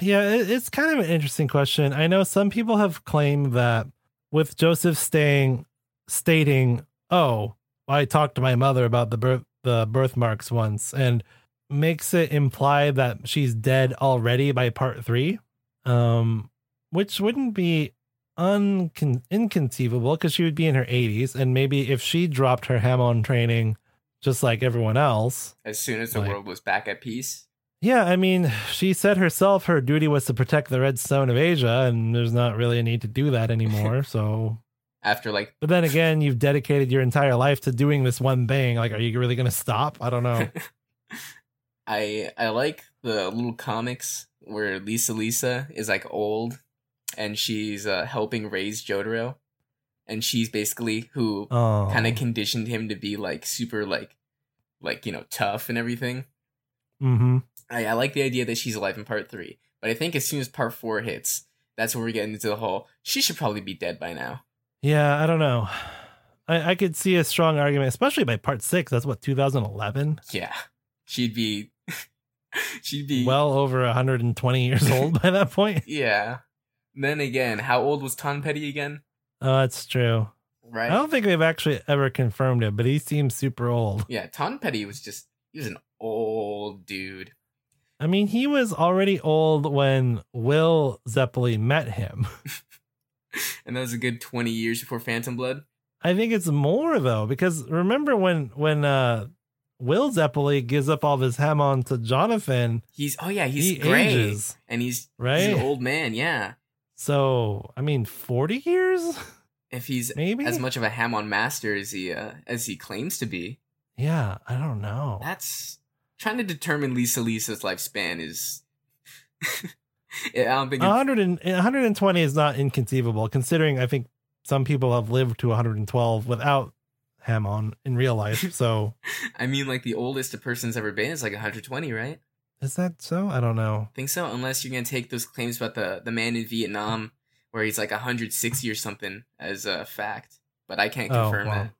Yeah, it's kind of an interesting question. I know some people have claimed that with Joseph staying stating, "Oh, I talked to my mother about the birth the birthmarks once," and makes it imply that she's dead already by part three, um, which wouldn't be inconceivable because she would be in her 80s, and maybe if she dropped her Hamon training, just like everyone else, As soon as the Like- world was back at peace. yeah, I mean, she said herself her duty was to protect the Red Stone of Asia, and there's not really a need to do that anymore. so, After like but then again, you've dedicated your entire life to doing this one thing. Like, are you really going to stop? I don't know. I I like the little comics where Lisa Lisa is like old and she's uh, helping raise Jotaro and she's basically who Oh, kind of conditioned him to be like super like like you know tough and everything. hmm I, I like the idea that she's alive in part three, but I think as soon as part four hits, that's where we're getting into the whole. She should probably be dead by now. Yeah, I don't know. I, I could see a strong argument, especially by part six. That's what 2011. Yeah, she'd be. she'd be Well over 120 years old by that point. Yeah. Then again, how old was Tonpetty again? Oh, that's true. Right. I don't think they've actually ever confirmed it, but he seems super old. Yeah, Tonpetty was just he was an old dude. I mean, he was already old when Will Zeppeli met him. And that was a good twenty years before Phantom Blood. I think it's more though, because remember when when uh Will Zeppeli gives up all this Hamon to Jonathan, He's oh yeah, he's he gray. ages, And he's he's right? an old man, yeah. So I mean, forty years, If he's maybe. as much of a Hamon master as he uh, as he claims to be, yeah, I don't know. that's trying to determine Lisa Lisa's lifespan is I don't think it's, 100 and, 120 is not inconceivable, considering I think some people have lived to 112 without Hamon in real life. So I mean like the oldest a person's ever been is like 120, right? is that so? I don't know. I think so, unless you're gonna take those claims about the the man in Vietnam where he's like 160 or something as a fact. But I can't Oh, confirm well. that.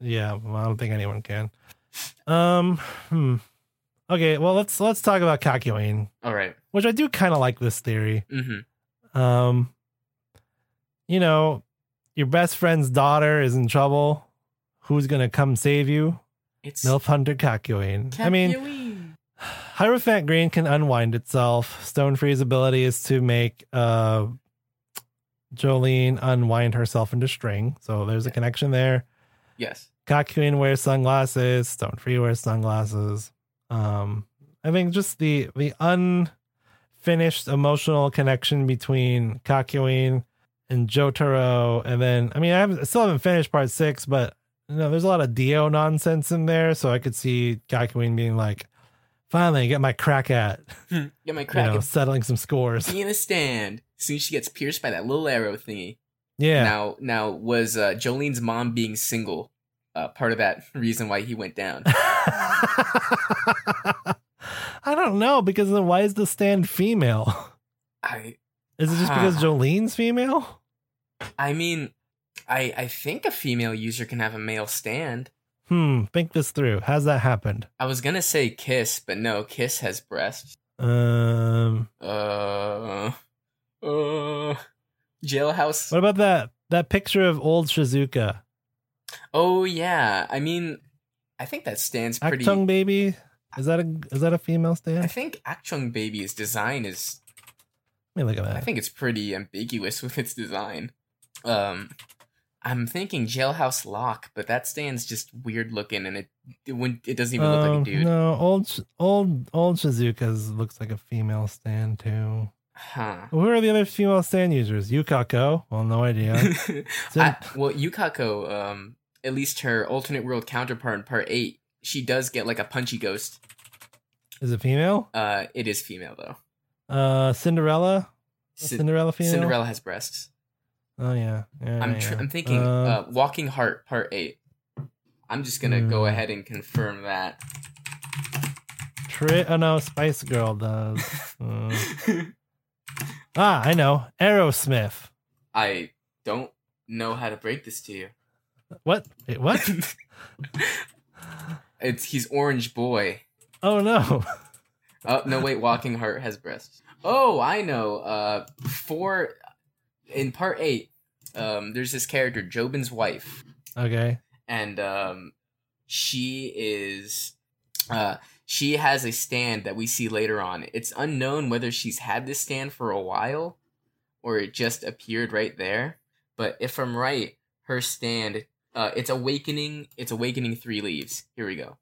Yeah, well, I don't think anyone can. Um, hmm. Okay, well let's let's talk about Kakyoin, All right. which I do kind of like this theory. Mm-hmm. Um, you know, your best friend's daughter is in trouble. Who's gonna come save you? It's Milf Hunter Kakyoin. I mean. Hierophant Green can unwind itself. Stone Free's ability is to make uh Jolyne unwind herself into string. So there's a connection there. yes. Kakyoin wears sunglasses. Stone Free wears sunglasses. Um, I think just the the unfinished emotional connection between Kakyoin and Jotaro, and then I mean I, haven't, I still haven't finished part six, but you know there's a lot of Dio nonsense in there, so I could see Kakyoin being like, "Finally, get my crack at Get my you crack know and settling some scores." be in a stand. As soon as she gets pierced by that little arrow thingy. Yeah, Now, now was uh, Jolyne's mom being single uh, part of that reason why he went down. I don't know because then why is the stand female? I Is it just because Jolyne's female? I mean, I I think a female user can have a male stand. Hmm, think this through. How's that happened? I was gonna say Kiss, but no, Kiss has breasts. Um, Uh, uh, Jailhouse. what about that that picture of old Shizuka? Oh yeah, I mean, I think that stands pretty. Achtung Baby? Is that a is that a female stand? I think Achtung Baby's design is. Let me look at that. I think it's pretty ambiguous with its design. Um, I'm thinking Jailhouse Lock, but that stand's just weird looking, and it it, wouldn't, it doesn't even look like a dude. No, old old old Shizuka's looks like a female stand too. Huh. Who are the other female stand users? Yukako? Well, no idea. I, well, Yukako, um, at least her alternate world counterpart in part eight, she does get like a punchy ghost. Is it female? Uh, it is female though. Uh, Cinderella. Ci- Cinderella female. Cinderella has breasts. Oh yeah. yeah I'm tr- yeah. I'm thinking Uh, uh, Walking Heart Part Eight. I'm just gonna go Hmm. ahead and confirm that. Tri- oh no, Spice Girl does. Uh, ah, I know. Aerosmith. I don't know how to break this to you. What? Wait, what? it's he's Orange Boy. oh no. Oh no, wait. Walking Heart has breasts. Oh, I know. Uh, for in Part Eight, um, there's this character Jobin's wife. Okay. and um, she is uh, she has a stand that we see later on. It's unknown whether she's had this stand for a while or it just appeared right there. But if I'm right, her stand uh, it's awakening. It's awakening three leaves. Here we go.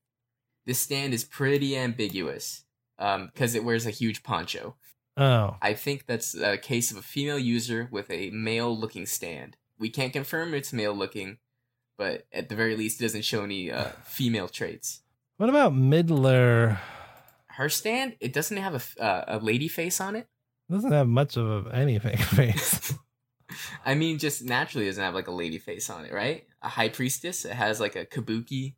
This stand is pretty ambiguous because it wears a huge poncho. Oh. I think that's a case of a female user with a male looking stand. We can't confirm it's male looking, but at the very least, it doesn't show any uh, female traits. What about Midler? Her stand, it doesn't have a, uh, a lady face on it. it. Doesn't have much of a, anything face. I mean, just naturally doesn't have like a lady face on it, right? A high priestess, it has like a kabuki.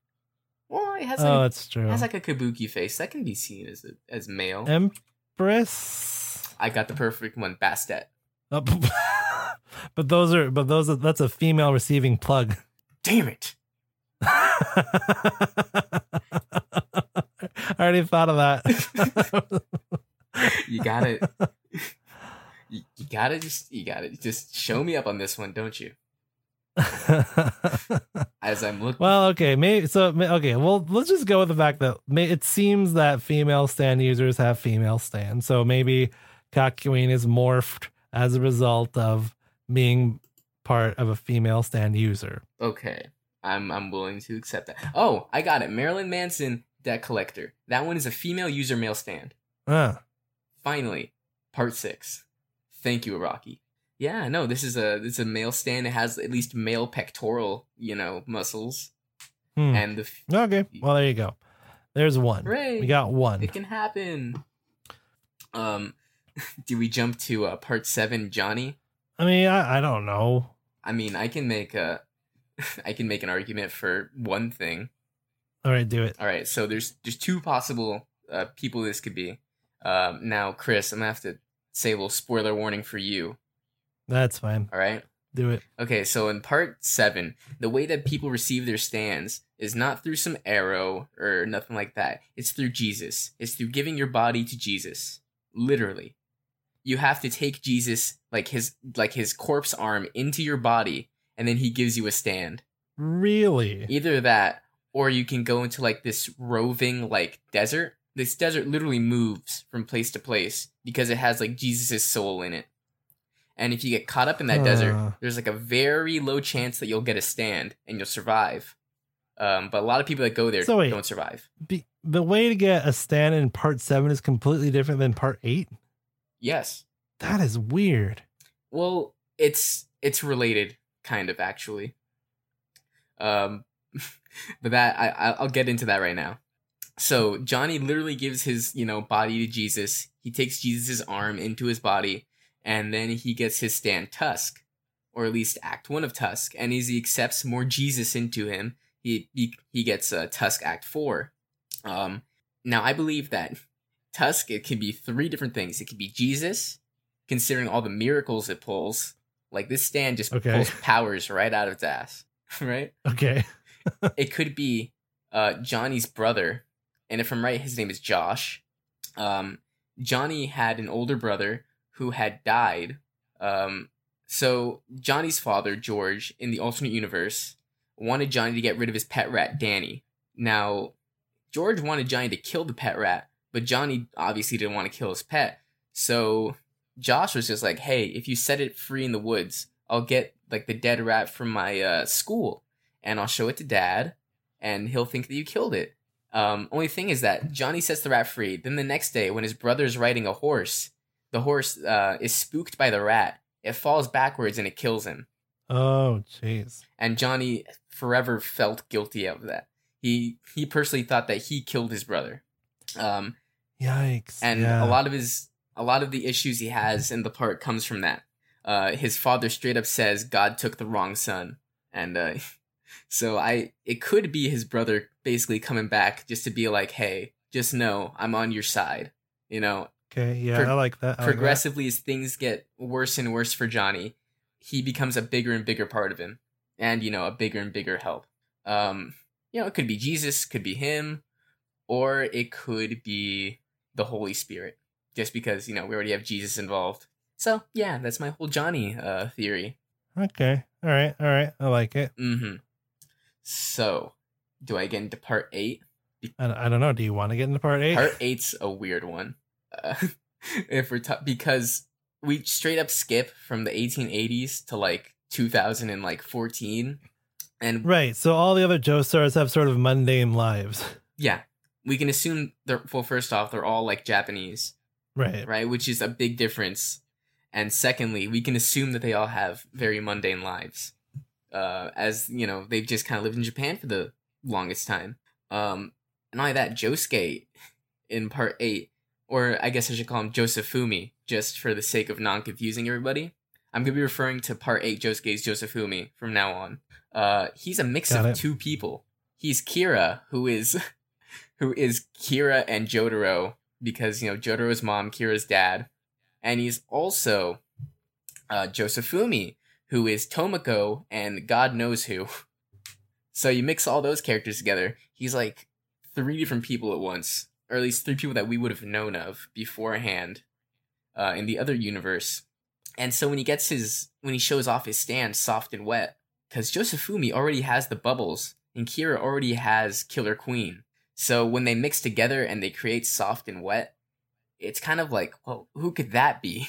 Well, it has like, oh, that's true. it has like a kabuki face that can be seen as a, as male. Empress. I got the perfect one, Bastet. Oh, but those are but those are, that's a female receiving plug. Damn it! I already thought of that. You gotta, you, you gotta just, you gotta just show me up on this one, don't you? As I'm looking. well, okay, maybe so. Okay, well, let's just go with the fact that may, it seems that female stand users have female stands, so maybe Kakyoin is morphed as a result of being part of a female stand user. Okay, I'm I'm willing to accept that. Oh, I got it. Marilyn Manson debt collector. That one is a female user male stand. Ah, Finally, part six. Thank you, Araki. Yeah, no, this is a this is a male stand. It has at least male pectoral, you know, muscles, hmm. and the f- okay. Well, there you go. There's one. Hooray! We got one. it can happen. Um, do we jump to uh, part seven, Johnny? I mean, I, I don't know. I mean, I can make a, I can make an argument for one thing. All right, do it. All right, so there's there's two possible uh, people this could be. Um, now, Chris, I'm gonna have to say a little spoiler warning for you. That's fine. All right. Do it. Okay, so in part seven, the way that people receive their stands is not through some arrow or nothing like that. It's through Jesus. It's through giving your body to Jesus. Literally. You have to take Jesus like his like his corpse arm into your body and then he gives you a stand. Really? Either that or you can go into like this roving like desert. This desert literally moves from place to place because it has like Jesus' soul in it. And if you get caught up in that Huh. desert, there's like a very low chance that you'll get a stand and you'll survive. Um, but a lot of people that go there So wait. don't survive. Be, the way to get a stand in part seven is completely different than part eight. Yes. That is weird. Well, it's it's related, kind of actually. Um, but that I I'll get into that right now. So Johnny literally gives his you know body to Jesus. He takes Jesus' arm into his body, and then he gets his stand Tusk, or at least Act One of Tusk. And as he accepts more Jesus into him, he he he, he gets uh, Tusk Act Four. Um, now I believe that Tusk it can be three different things. It could be Jesus, considering all the miracles it pulls. Like this stand just Okay. pulls powers right out of its ass, right? Okay. it could be uh, Johnny's brother, and if I'm right, his name is Josh. Um, Johnny had an older brother who had died. Um, so Johnny's father, George, in the alternate universe, wanted Johnny to get rid of his pet rat, Danny. Now, George wanted Johnny to kill the pet rat, but Johnny obviously didn't want to kill his pet. So Josh was just like, "Hey, if you set it free in the woods, I'll get like the dead rat from my uh, school, and I'll show it to Dad, and he'll think that you killed it." Um, only thing is that Johnny sets the rat free. Then the next day, when his brother's riding a horse, the horse uh, is spooked by the rat. It falls backwards and it kills him. Oh, jeez. And Johnny forever felt guilty of that. He he personally thought that he killed his brother. Um, Yikes. and yeah. a lot of his a lot of the issues he has in the part comes from that. Uh, his father straight up says God took the wrong son, and uh, so I it could be his brother basically coming back just to be like, hey, just know I'm on your side. You know, Okay. Yeah, Pro- I like that. I like that. progressively as things get worse and worse for Johnny, he becomes a bigger and bigger part of him, and you know a bigger and bigger help. Um, you know, it could be Jesus, could be him, or it could be the Holy Spirit. Just because you know we already have Jesus involved. So yeah, that's my whole Johnny uh, theory. Okay. All right. All right. I like it. Mm-hmm. So, do I get into part eight? I, don't know. Do you want to get into part eight? Part eight's a weird one. Uh, if we're ta- because we straight up skip from the 1880s to like 2014, and Right. So all the other Joestars have sort of mundane lives. yeah, we can assume they're well. First off, they're all like Japanese, Right. right? Which is a big difference. And secondly, we can assume that they all have very mundane lives, uh, as you know they've just kind of lived in Japan for the longest time. Um, and not only that, Josuke in part eight, or I guess I should call him Josefumi, just for the sake of non confusing everybody. I'm gonna be referring to part eight Josuke's Josefumi from now on. Uh, he's a mix Got of it. two people. He's Kira, who is who is Kira and Jotaro, because you know Jotaro's mom, Kira's dad, and he's also uh, Josefumi, who is Tomoko and God knows who. So you mix all those characters together, he's like three different people at once, or at least three people that we would have known of beforehand uh, in the other universe. And so when he gets his, when he shows off his stand soft and wet, because Josefumi already has the bubbles and Kira already has Killer Queen. So when they mix together and they create soft and wet, it's kind of like, well, who could that be?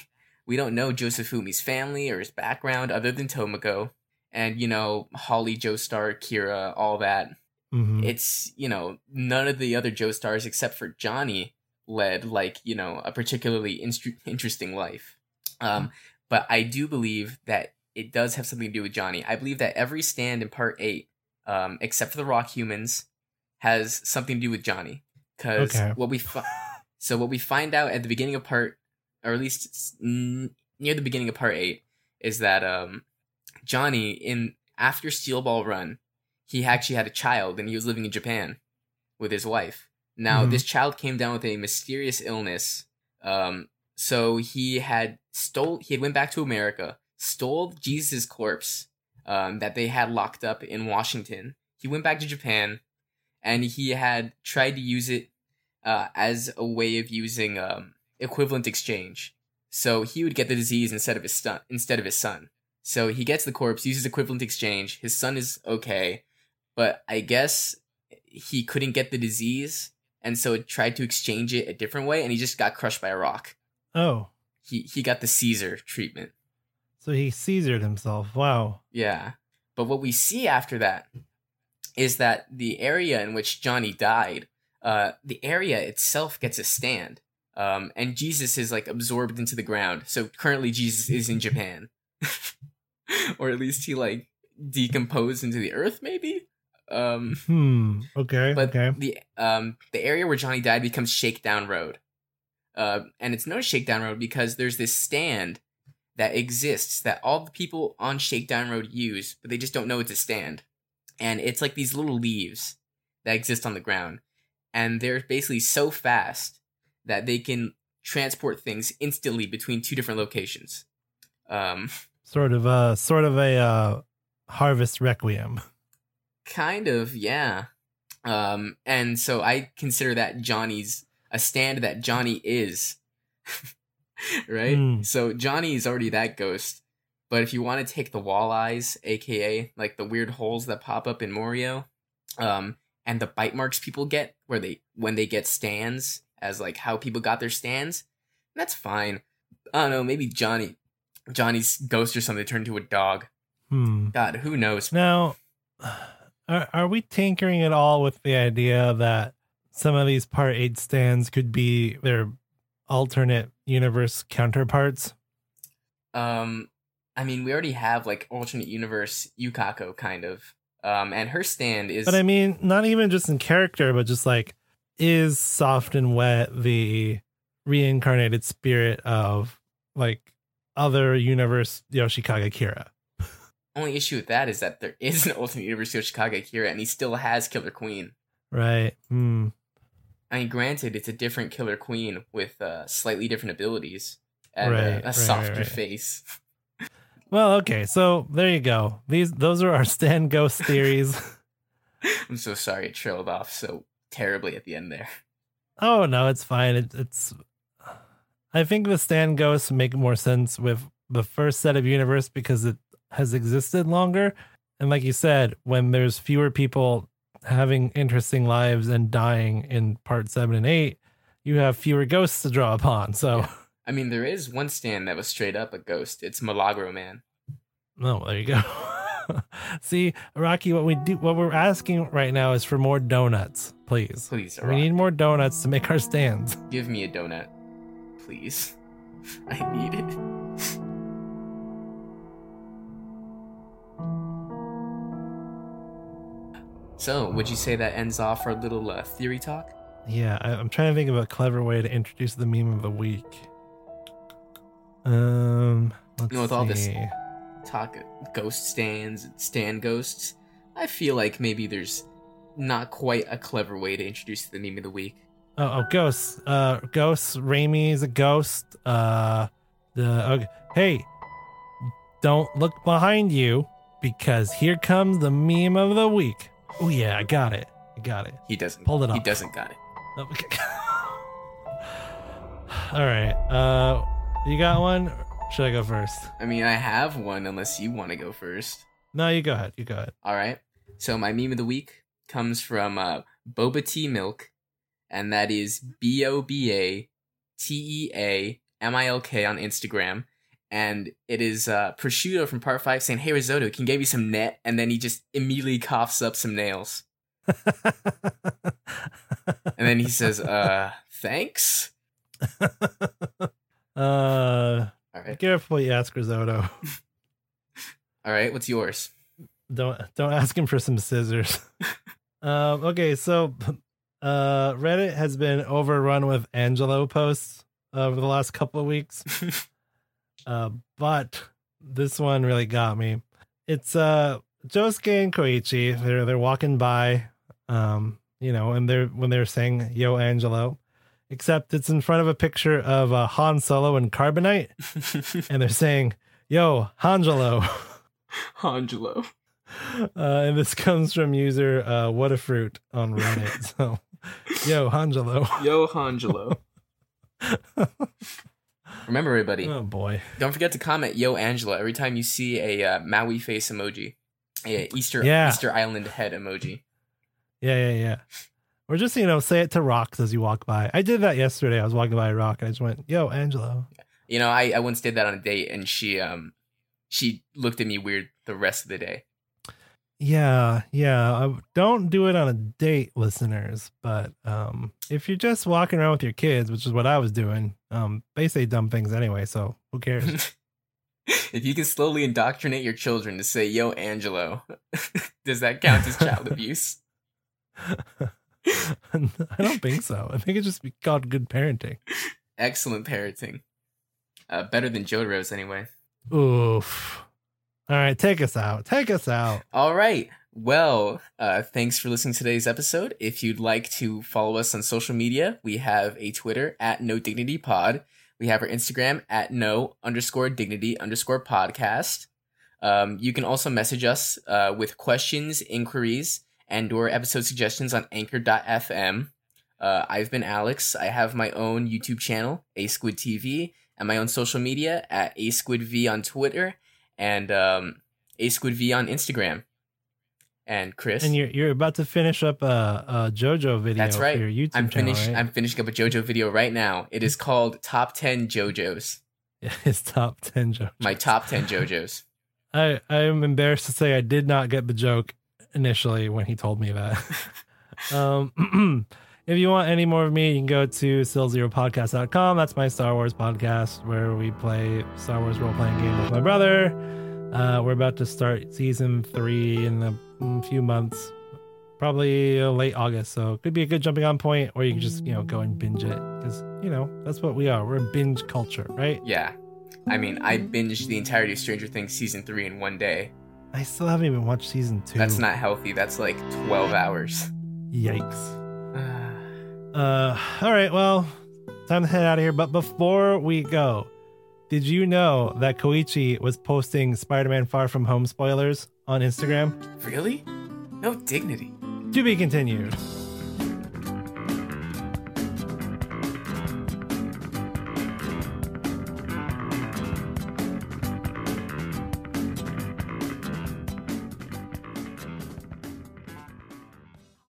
We don't know Josefumi's family or his background other than Tomoko. And, you know, Holly, Joestar, Kira, all that. Mhm. It's, you know, none of the other Joestars except for Johnny led, like, you know, a particularly instru- interesting life. Um, but I do believe that it does have something to do with Johnny. I believe that every stand in part eight, um, except for the Rock Humans, has something to do with Johnny. Because Okay. what we fi- so what we find out at the beginning of part, or at least n- near the beginning of part eight, is that um, Johnny in after Steel Ball Run, he actually had a child and he was living in Japan with his wife. Now Mhm. this child came down with a mysterious illness. Um, so he had stole he had went back to America, stole Jesus' corpse um, that they had locked up in Washington. He went back to Japan, and he had tried to use it uh, as a way of using um, equivalent exchange. So he would get the disease instead of his son. Instead of his son. So he gets the corpse, uses equivalent exchange. His son is okay, but I guess he couldn't get the disease, and so it tried to exchange it a different way, and he just got crushed by a rock. Oh, He he got the Caesar treatment. so he Caesared himself. Wow. Yeah. But what we see after that is that the area in which Johnny died, uh, the area itself gets a stand. Um, and Jesus is like absorbed into the ground. So currently Jesus is in Japan. or at least he like decomposed into the earth, maybe? Um Hmm. Okay. but okay. the um the area where Johnny died becomes Shakedown Road. Uh, and it's known as Shakedown Road because there's this stand that exists that all the people on Shakedown Road use, but they just don't know it's a stand. and it's like these little leaves that exist on the ground, and they're basically so fast that they can transport things instantly between two different locations. Um, Sort of uh sort of a uh harvest requiem. kind of, yeah. Um, and so I consider that Johnny's a stand that Johnny is, right? Hmm. So Johnny is already that ghost. But if you want to take the walleyes, aka like the weird holes that pop up in Morioh, um, and the bite marks people get where they when they get stands as like how people got their stands, that's fine. I don't know, maybe Johnny Johnny's ghost or something turned into a dog. Hmm. God, who knows? Now, are, are we tinkering at all with the idea that some of these Part 8 stands could be their alternate universe counterparts? Um, I mean, we already have like alternate universe Yukako kind of. Um, and her stand is But I mean, not even just in character, but just like, is Soft and Wet the reincarnated spirit of like other universe Yoshikage Kira? only issue with that is that there is an alternate universe Yoshikage Kira, and he still has Killer Queen. Right. Hmm. I mean, granted, it's a different Killer Queen with uh, slightly different abilities and Right, a, a right, softer right. face. Well, okay. So there you go. These those are our stand ghost theories. I'm so sorry it trailed off so terribly at the end there. Oh no, it's fine. It, it's. I think the stand ghosts make more sense with the first set of universe because it has existed longer, and like you said, when there's fewer people having interesting lives and dying in part seven and eight, you have fewer ghosts to draw upon. So, Yeah. I mean, there is one stand that was straight up a ghost. It's Milagro Man. oh, there you go. See, Araki, what we do, what we're asking right now is for more donuts, please. Please, We need more donuts to make our stands. give me a donut, please. I need it. So, would you say that ends off our little uh, theory talk? Yeah, I, I'm trying to think of a clever way to introduce the meme of the week. Um, let's know, with all this- see. Talk ghost stands, stand ghosts. I feel like maybe there's not quite a clever way to introduce the meme of the week. Oh, oh, ghosts. Uh, ghosts. Reimi is a ghost. Uh, the okay. hey, don't look behind you because here comes the meme of the week. Oh yeah, I got it. I got it. He doesn't. Pulled it up. He doesn't got it. Oh, Okay. All right. Uh, you got one? Should I go first? I mean, I have one unless you want to go first. No, you go ahead. You go ahead. All right. So my meme of the week comes from uh, Boba Tea Milk, and that is B O B A T E A M I L K on Instagram. And it is uh, prosciutto from part five saying, "Hey risotto, can you give me some net?" And then he just immediately coughs up some nails, and then he says, "Uh, thanks." uh, All be careful what you ask risotto. all right. What's yours? Don't don't ask him for some scissors. Um, okay, so uh, Reddit has been overrun with Angelo posts over the last couple of weeks. Uh, but this one really got me. It's uh Josuke and Koichi. They're they're walking by, um, you know, and they're when they're saying "Yo, Angelo," except it's in front of a picture of uh, Han Solo and Carbonite, and they're saying "Yo, Hangelo." Angelo. Uh, and this comes from user uh, What a Fruit on Reddit. So, yo, Angelo. Yo, Angelo. Remember, everybody. Oh boy. Don't forget to comment "Yo Angela" every time you see a uh, moai face emoji, a Easter Yeah. Easter Island head emoji. Yeah, yeah, yeah. Or just you know, say it to rocks as you walk by. I did that yesterday. I was walking by a rock and I just went, "Yo, Angelo." You know, I, I once did that on a date, and she um she looked at me weird the rest of the day. Yeah, yeah. I, don't do it on a date, listeners. But um, if you're just walking around with your kids, which is what I was doing, um, they say dumb things anyway. So who cares? if you can slowly indoctrinate your children to say "Yo Angelo," does that count as child abuse? I don't think so. I think it just be called good parenting. Excellent parenting. Uh, better than Jotaro's anyway. Oof. All right, take us out. Take us out. All right. Well, uh, thanks for listening to today's episode. If you'd like to follow us on social media, we have a Twitter at No Dignity Pod. We have our Instagram at No underscore Dignity underscore Podcast. Um, you can also message us uh, with questions, inquiries, and or episode suggestions on Anchor.fm. Uh, I've been Alex. I have my own YouTube channel, A Squid TV, and my own social media at A Squid V on Twitter and um, A Squid V on Instagram. And Chris, And you're you're about to finish up a, a JoJo video That's right. your YouTube I'm finished. right? I'm finishing up a JoJo video right now. It is called Top Ten JoJos. His top ten JoJo. My top ten JoJos. I I am embarrassed to say I did not get the joke initially when he told me that. um, if you want any more of me, you can go to stillzeropodcast.com. That's my Star Wars podcast where we play Star Wars role playing game with my brother. Uh, we're about to start season three in a few months, probably uh, late August. So it could be a good jumping on point, or you can just you know go and binge it because you know that's what we are. We're a binge culture, right? Yeah. I mean, I binged the entirety of Stranger Things season three in one day. I still haven't even watched season two. That's not healthy. That's like 12 hours. Yikes. Uh, all right, well, time to head out of here. But before we go, did you know that Koichi was posting Spider-Man Far From Home spoilers on Instagram? really? No dignity. To be continued.